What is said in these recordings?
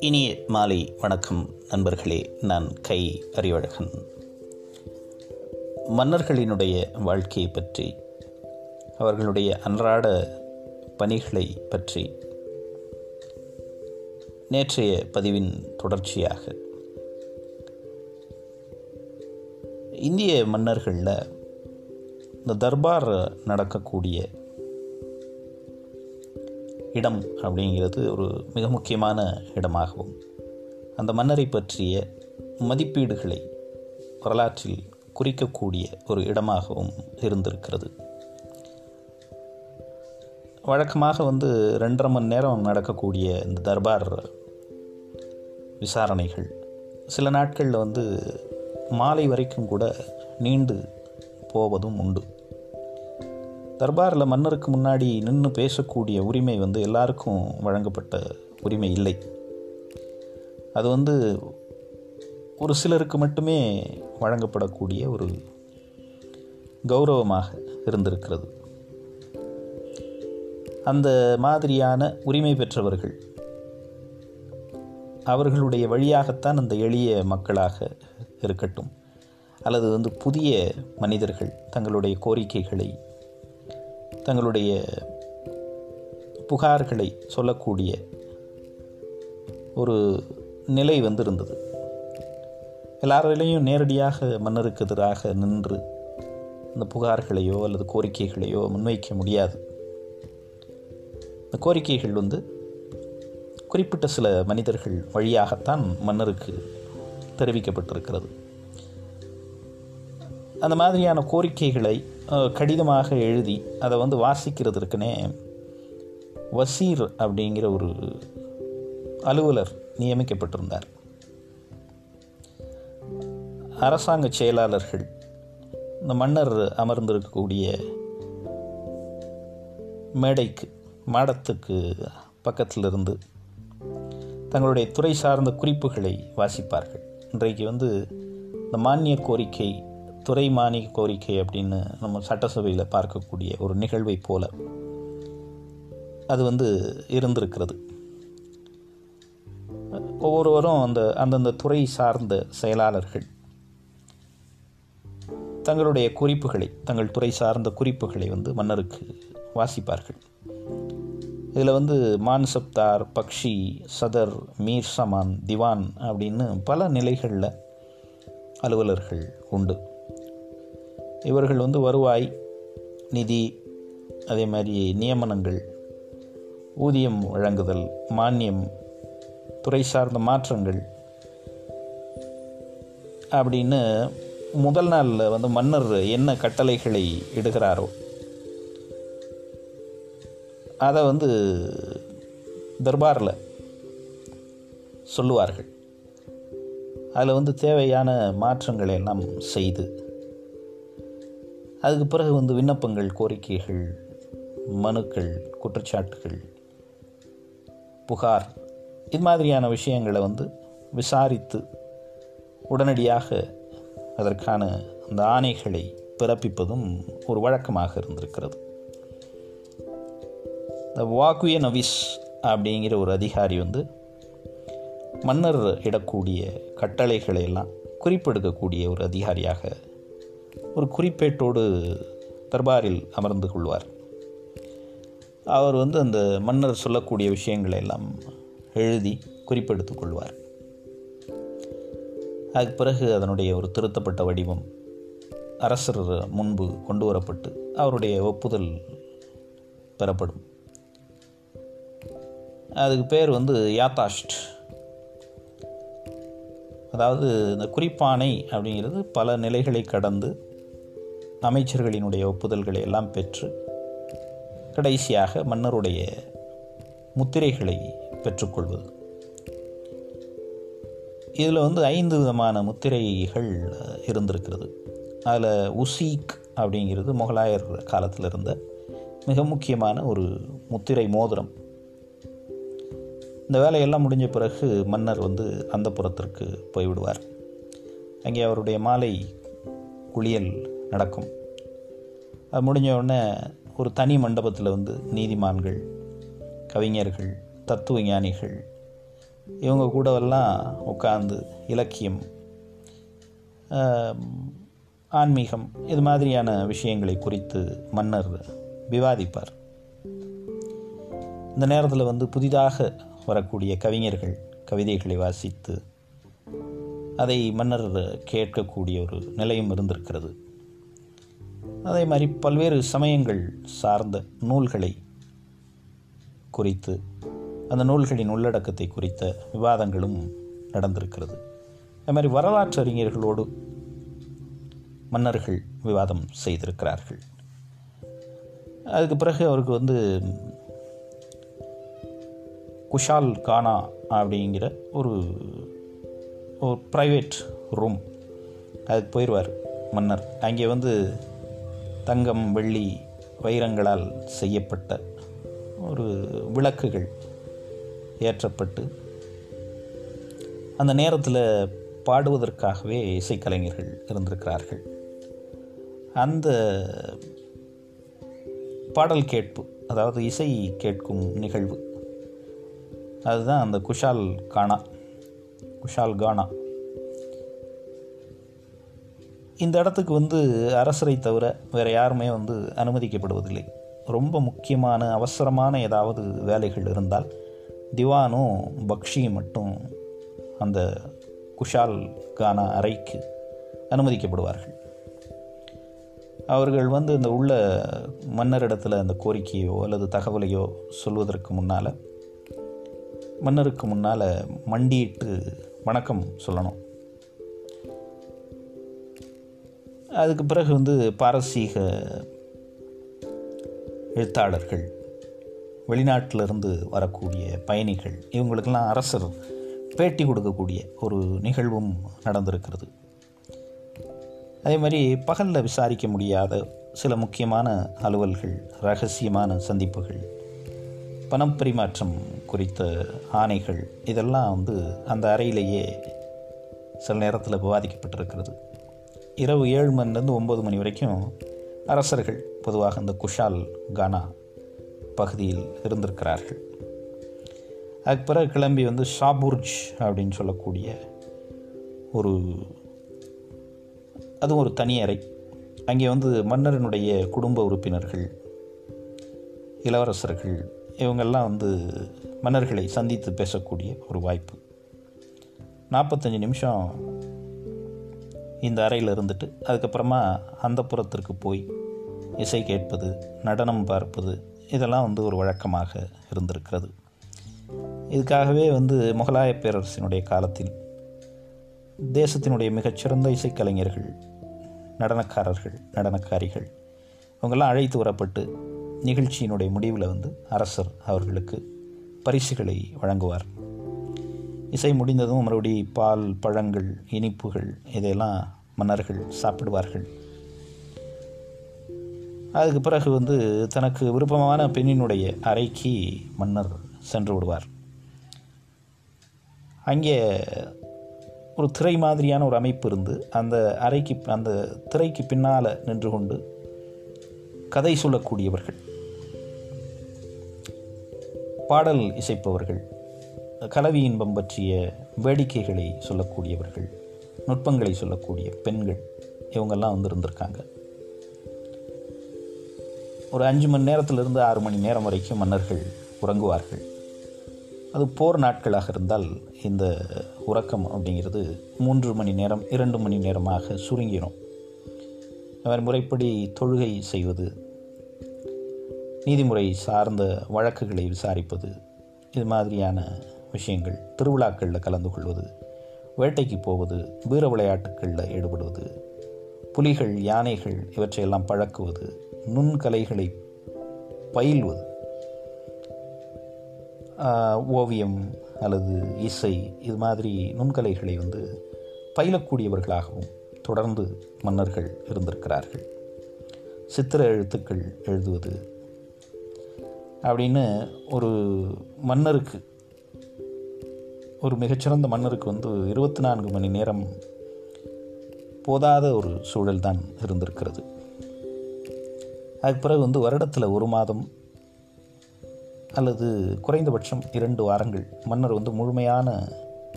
இனிய மாலை வணக்கம் நண்பர்களே நான் கை அறிவழகன் மன்னர்களினுடைய வாழ்க்கையை பற்றி அவர்களுடைய அன்றாட பணிகளை பற்றி நேற்றைய பதிவின் தொடர்ச்சியாக. இந்திய மன்னர்களில் இந்த தர்பார் நடக்கக்கூடிய இடம் அப்படிங்கிறது ஒரு மிக முக்கியமான இடமாகவும் அந்த மன்னரை பற்றிய மதிப்பீடுகளை வரலாற்றில் குறிக்கக்கூடிய ஒரு இடமாகவும் இருந்திருக்கிறது. வழக்கமாக வந்து ரெண்டரை மணி நேரம் நடக்கக்கூடிய இந்த தர்பார் விசாரணைகள் சில நாட்களில் வந்து மாலை வரைக்கும் கூட நீண்டு போவதும் உண்டு. தர்பாரில் மன்னருக்கு முன்னாடி நின்று பேசக்கூடிய உரிமை வந்து எல்லாருக்கும் வழங்கப்பட்ட உரிமை இல்லை. அது வந்து ஒரு சிலருக்கு மட்டுமே வழங்கப்படக்கூடிய ஒரு கௌரவமாக இருந்திருக்கிறது. அந்த மாதிரியான உரிமை பெற்றவர்கள் அவர்களுடைய வழியாகத்தான் அந்த எளிய மக்களாக இருக்கட்டும். அல்லது வந்து புதிய மனிதர்கள் தங்களுடைய கோரிக்கைகளை தங்களுடைய புகார்களை சொல்லக்கூடிய ஒரு நிலை வந்திருந்தது. எல்லாரிலையும் நேரடியாக மன்னருக்கு எதிராக நின்று இந்த புகார்களையோ அல்லது கோரிக்கைகளையோ முன்வைக்க முடியாது. இந்த கோரிக்கைகள் வந்து குறிப்பிட்ட சில மனிதர்கள் வழியாகத்தான் மன்னருக்கு தெரிவிக்கப்பட்டிருக்கிறது. அந்த மாதிரியான கோரிக்கைகளை கடிதமாக எழுதி அதை வந்து வாசிக்கிறதுக்குனே வசீர் அப்படிங்கிற ஒரு அலுவலர் நியமிக்கப்பட்டிருந்தார். அரசாங்க செயலாளர்கள் இந்த மன்னர் அமர்ந்திருக்கக்கூடிய மேடைக்கு மாடத்துக்கு பக்கத்தில் இருந்து தங்களுடைய துறை சார்ந்த குறிப்புகளை வாசிப்பார்கள். இன்றைக்கு வந்து இந்த மானிய கோரிக்கை துறைமானி கோரிக்கை அப்படின்னு நம்ம சட்டசபையில் பார்க்கக்கூடிய ஒரு நிகழ்வை போல அது வந்து இருந்திருக்கிறது. ஒவ்வொருவரும் அந்த அந்தந்த துறை சார்ந்த செயலாளர்கள் தங்களுடைய குறிப்புகளை தங்கள் துறை சார்ந்த குறிப்புகளை வந்து மன்னருக்கு வாசிப்பார்கள். இதில் வந்து மான்சப்தார் பக்ஷி சதர் மீர் சமான் திவான் அப்படின்னு பல நிலைகளில் அலுவலர்கள் உண்டு. இவர்கள் வந்து வருவாய் நிதி அதே மாதிரி நியமனங்கள் ஊதியம் வழங்குதல் மானியம் துறை சார்ந்த மாற்றங்கள் அப்படின்னு முதல் நாளில் வந்து மன்னர் என்ன கட்டளைகளை இடுகிறாரோ அதை வந்து தர்பாரில் சொல்லுவார்கள். அதில் வந்து தேவையான மாற்றங்களை எல்லாம் செய்து அதுக்கு பிறகு வந்து விண்ணப்பங்கள் கோரிக்கைகள் மனுக்கள் குற்றச்சாட்டுகள் புகார் இது மாதிரியான விஷயங்களை வந்து விசாரித்து உடனடியாக அதற்கான அந்த ஆணைகளை பிறப்பிப்பதும் ஒரு வழக்கமாக இருந்திருக்கிறது. இந்த வாக்குய நவிஸ் அப்படிங்கிற ஒரு அதிகாரி வந்து மன்னர் இடக்கூடிய கட்டளைகளை எல்லாம் குறிப்பெடுக்கக்கூடிய ஒரு அதிகாரியாக ஒரு குறிப்பேட்டோடு தர்பாரில் அமர்ந்து கொள்வார். அவர் வந்து அந்த மன்னர் சொல்லக்கூடிய விஷயங்களை எல்லாம் எழுதி குறிப்பெடுத்து கொள்வார். அதுக்கு பிறகு அதனுடைய ஒரு திருத்தப்பட்ட வடிவம் அரசர் முன்பு கொண்டு வரப்பட்டு அவருடைய ஒப்புதல் பெறப்படும். அதுக்கு பேர் வந்து யாத்தாஷ்ட். அதாவது இந்த குறிப்பானை அப்படிங்கிறது பல நிலைகளை கடந்து அமைச்சர்களினுடைய ஒப்புதல்களை எல்லாம் பெற்று கடைசியாக மன்னருடைய முத்திரைகளை பெற்றுக்கொள்வது. இதில் வந்து ஐந்து விதமான முத்திரைகள் இருந்திருக்கிறது. அதில் உசீக் அப்படிங்கிறது முகலாயர் காலத்தில் இருந்த மிக முக்கியமான ஒரு முத்திரை மோதிரம். இந்த வேலையெல்லாம் முடிஞ்ச பிறகு மன்னர் வந்து அந்த புறத்திற்கு போய்விடுவார். அங்கே அவருடைய மாலை குளியல் நடக்கும். அது முடிஞ்ச உடனே ஒரு தனி மண்டபத்தில் வந்து நீதிமான்கள் கவிஞர்கள் தத்துவ ஞானிகள் இவங்க கூடவெல்லாம் உட்கார்ந்து இலக்கியம் ஆன்மீகம் இது மாதிரியான விஷயங்களை குறித்து மன்னர் விவாதிப்பார். இந்த நேரத்தில் வந்து புதிதாக வரக்கூடிய கவிஞர்கள் கவிதைகளை வாசித்து அதை மன்னர் கேட்கக்கூடிய ஒரு நிலையும் இருந்திருக்கிறது. அதே மாதிரி பல்வேறு சமயங்கள் சார்ந்த நூல்களை குறித்து அந்த நூல்களின் உள்ளடக்கத்தை குறித்த விவாதங்களும் நடந்திருக்கிறது. அதே மாதிரி வரலாற்று அறிஞர்களோடு மன்னர்கள் விவாதம் செய்திருக்கிறார்கள். அதுக்கு பிறகு அவருக்கு வந்து குஷால் கானா அப்படிங்கிற ஒரு ஒரு ப்ரைவேட் ரூம் அதுக்கு போயிடுவார் மன்னர். அங்கே வந்து தங்கம் வெள்ளி வைரங்களால் செய்யப்பட்ட ஒரு விளக்குகள் ஏற்றப்பட்டு அந்த நேரத்தில் பாடுவதற்காகவே இசைக்கலைஞர்கள் இருந்திருக்கிறார்கள். அந்த பாடல் கேட்பு அதாவது இசை கேட்கும் நிகழ்வு அதுதான் அந்த குஷால் கானா குஷால் கானா. இந்த இடத்துக்கு வந்து அரசரை தவிர வேறு யாருமே வந்து அனுமதிக்கப்படுவதில்லை. ரொம்ப முக்கியமான அவசரமான ஏதாவது வேலைகள் இருந்தால் திவானும் பக்ஷியும் மட்டும் அந்த குஷால்கான அறைக்கு அனுமதிக்கப்படுவார்கள். அவர்கள் வந்து இந்த உள்ள மன்னரிடத்தில் அந்த கோரிக்கையோ அல்லது தகவலையோ சொல்வதற்கு முன்னால் மன்னருக்கு முன்னால் மண்டியிட்டு வணக்கம் சொல்லணும். அதுக்கு பிறகு வந்து பாரசீக எழுத்தாளர்கள் வெளிநாட்டிலிருந்து வரக்கூடிய பயணிகள் இவங்களுக்கெல்லாம் அரசர் பேட்டி கொடுக்கக்கூடிய ஒரு நிகழ்வும் நடந்திருக்கிறது. அதே மாதிரி பகலில் விசாரிக்க முடியாத சில முக்கியமான அலுவல்கள் ரகசியமான சந்திப்புகள் பணம் பரிமாற்றம் குறித்த ஆணைகள் இதெல்லாம் வந்து அந்த அறையிலேயே சில நேரத்தில் விவாதிக்கப்பட்டிருக்கிறது. இரவு ஏழு மணிலேருந்து ஒம்பது மணி வரைக்கும் அரசர்கள் பொதுவாக இந்த குஷால் கானா பகுதியில் இருந்திருக்கிறார்கள். அதுக்கு பிறகு கிளம்பி வந்து ஷாபுர்ஜ் அப்படின்னு சொல்லக்கூடிய ஒரு அதுவும் ஒரு தனி அறை. அங்கே வந்து மன்னரனுடைய குடும்ப உறுப்பினர்கள் இளவரசர்கள் இவங்கெல்லாம் வந்து மன்னர்களை சந்தித்து பேசக்கூடிய ஒரு வாய்ப்பு. நாற்பத்தஞ்சு நிமிஷம் இந்த அறையில் இருந்துட்டு அதுக்கப்புறமா அந்த புறத்திற்கு போய் இசை கேட்பது நடனம் பார்ப்பது இதெல்லாம் வந்து ஒரு வழக்கமாக இருந்திருக்கிறது. இதுக்காகவே வந்து முகலாய பேரரசினுடைய காலத்தில் தேசத்தினுடைய மிகச்சிறந்த இசைக்கலைஞர்கள் நடனக்காரர்கள் நடனக்காரிகள் இவங்கெல்லாம் அழைத்து வரப்பட்டு நிகழ்ச்சியினுடைய முடிவில் வந்து அரசர் அவர்களுக்கு பரிசுகளை வழங்குவார். இசை முடிந்ததும் மறுபடி பால் பழங்கள் இனிப்புகள் இதையெல்லாம் மன்னர்கள் சாப்பிடுவார்கள். அதுக்கு பிறகு வந்து தனக்கு விருப்பமான பெண்ணினுடைய அறைக்கு மன்னர் சென்று விடுவார். அங்கே ஒரு திரை மாதிரியான ஒரு அமைப்பு இருந்து அந்த அறைக்கு அந்த திரைக்கு பின்னால் நின்று கொண்டு கதை சொல்லக்கூடியவர்கள் பாடல் இசைப்பவர்கள் கலவி இன்பம் பற்றிய வேடிக்கைகளை சொல்லக்கூடியவர்கள் நுட்பங்களை சொல்லக்கூடிய பெண்கள் இவங்கெல்லாம் வந்து இருந்திருக்காங்க ஒரு அஞ்சு மணி நேரத்திலிருந்து ஆறு மணி நேரம் வரைக்கும் மன்னர்கள் உறங்குவார்கள். அது போர் நாட்களாக இருந்தால் இந்த உறக்கம் அப்படிங்கிறது மூன்று மணி நேரம் இரண்டு மணி நேரமாக சுருங்கிடும் அவர் முறைப்படி தொழுகை செய்வது நீதிமுறை சார்ந்த வழக்குகளை விசாரிப்பது இது மாதிரியான விஷயங்கள் திருவிழாக்களில் கலந்து கொள்வது வேட்டைக்கு போவது வீர விளையாட்டுகளில் ஈடுபடுவது புலிகள் யானைகள் இவற்றையெல்லாம் பழக்குவது நுண்கலைகளை பயில்வது ஓவியம் அல்லது இசை இது மாதிரி நுண்கலைகளை வந்து பயிலக்கூடியவர்களாகவும் தொடர்ந்து மன்னர்கள் இருந்திருக்கிறார்கள். சித்திர எழுத்துக்கள் எழுதுவது அப்படின்னு ஒரு மன்னருக்கு ஒரு மிகச்சிறந்த மன்னருக்கு வந்து இருபத்தி நான்கு மணி நேரம் போதாத ஒரு சூழல் தான் இருந்திருக்கிறது. அதுக்கு பிறகு வந்து வருடத்தில் ஒரு மாதம் அல்லது குறைந்தபட்சம் இரண்டு வாரங்கள் மன்னர் வந்து முழுமையான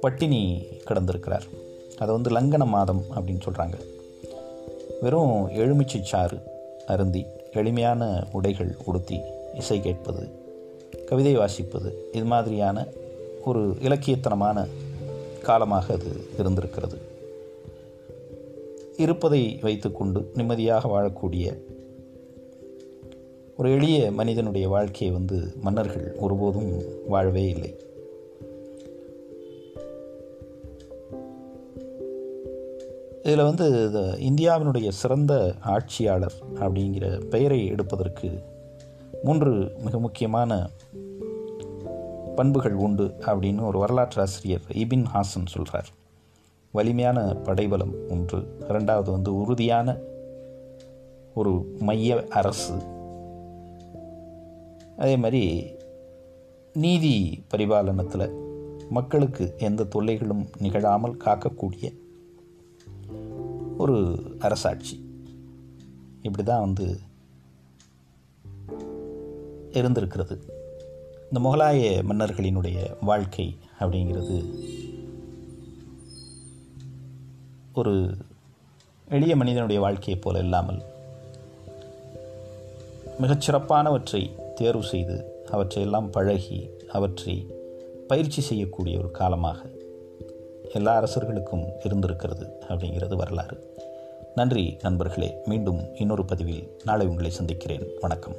பட்டினி கிடந்திருக்கிறார். அதை வந்து லங்கன மாதம் அப்படின்னு சொல்கிறாங்க வெறும் எலுமிச்சை சாறு அருந்தி எளிமையான உடைகள் உடுத்தி இசை கேட்பது கவிதை வாசிப்பது இது மாதிரியான ஒரு இலக்கியத்தனமான காலமாக அது இருந்திருக்கிறது. இருப்பதை வைத்துக்கொண்டு நிம்மதியாக வாழக்கூடிய ஒரு எளிய மனிதனுடைய வாழ்க்கையை வந்து மன்னர்கள் ஒருபோதும் வாழவே இல்லை. இதில் வந்து இந்தியாவினுடைய சிறந்த ஆட்சியாளர் அப்படிங்கிற பெயரை எடுப்பதற்கு மூன்று மிக முக்கியமான பண்புகள் உண்டு அப்படின்னு ஒரு வரலாற்று ஆசிரியர் இபின் ஹாசன் சொல்கிறார் வலிமையான படைபலம் ஒன்று. ரெண்டாவது வந்து உறுதியான ஒரு மைய அரசு. அதே மாதிரி நீதி பரிபாலனத்தில் மக்களுக்கு எந்த தொல்லைகளும் நிகழாமல் காக்கக்கூடிய ஒரு அரசாட்சி. இப்படி தான் வந்து இருந்திருக்கிறது. இந்த முகலாய மன்னர்களினுடைய வாழ்க்கை அப்படிங்கிறது ஒரு எளிய மனிதனுடைய வாழ்க்கையைப் போல இல்லாமல் மிகச்சிறப்பானவற்றை தேர்வு செய்து அவற்றையெல்லாம் பழகி அவற்றை பயிற்சி செய்யக்கூடிய ஒரு காலமாக எல்லா அரசர்களுக்கும் இருந்திருக்கிறது அப்படிங்கிறது வரலாறு. நன்றி நண்பர்களே. மீண்டும் இன்னொரு பதிவில் நாளை உங்களை சந்திக்கிறேன். வணக்கம்.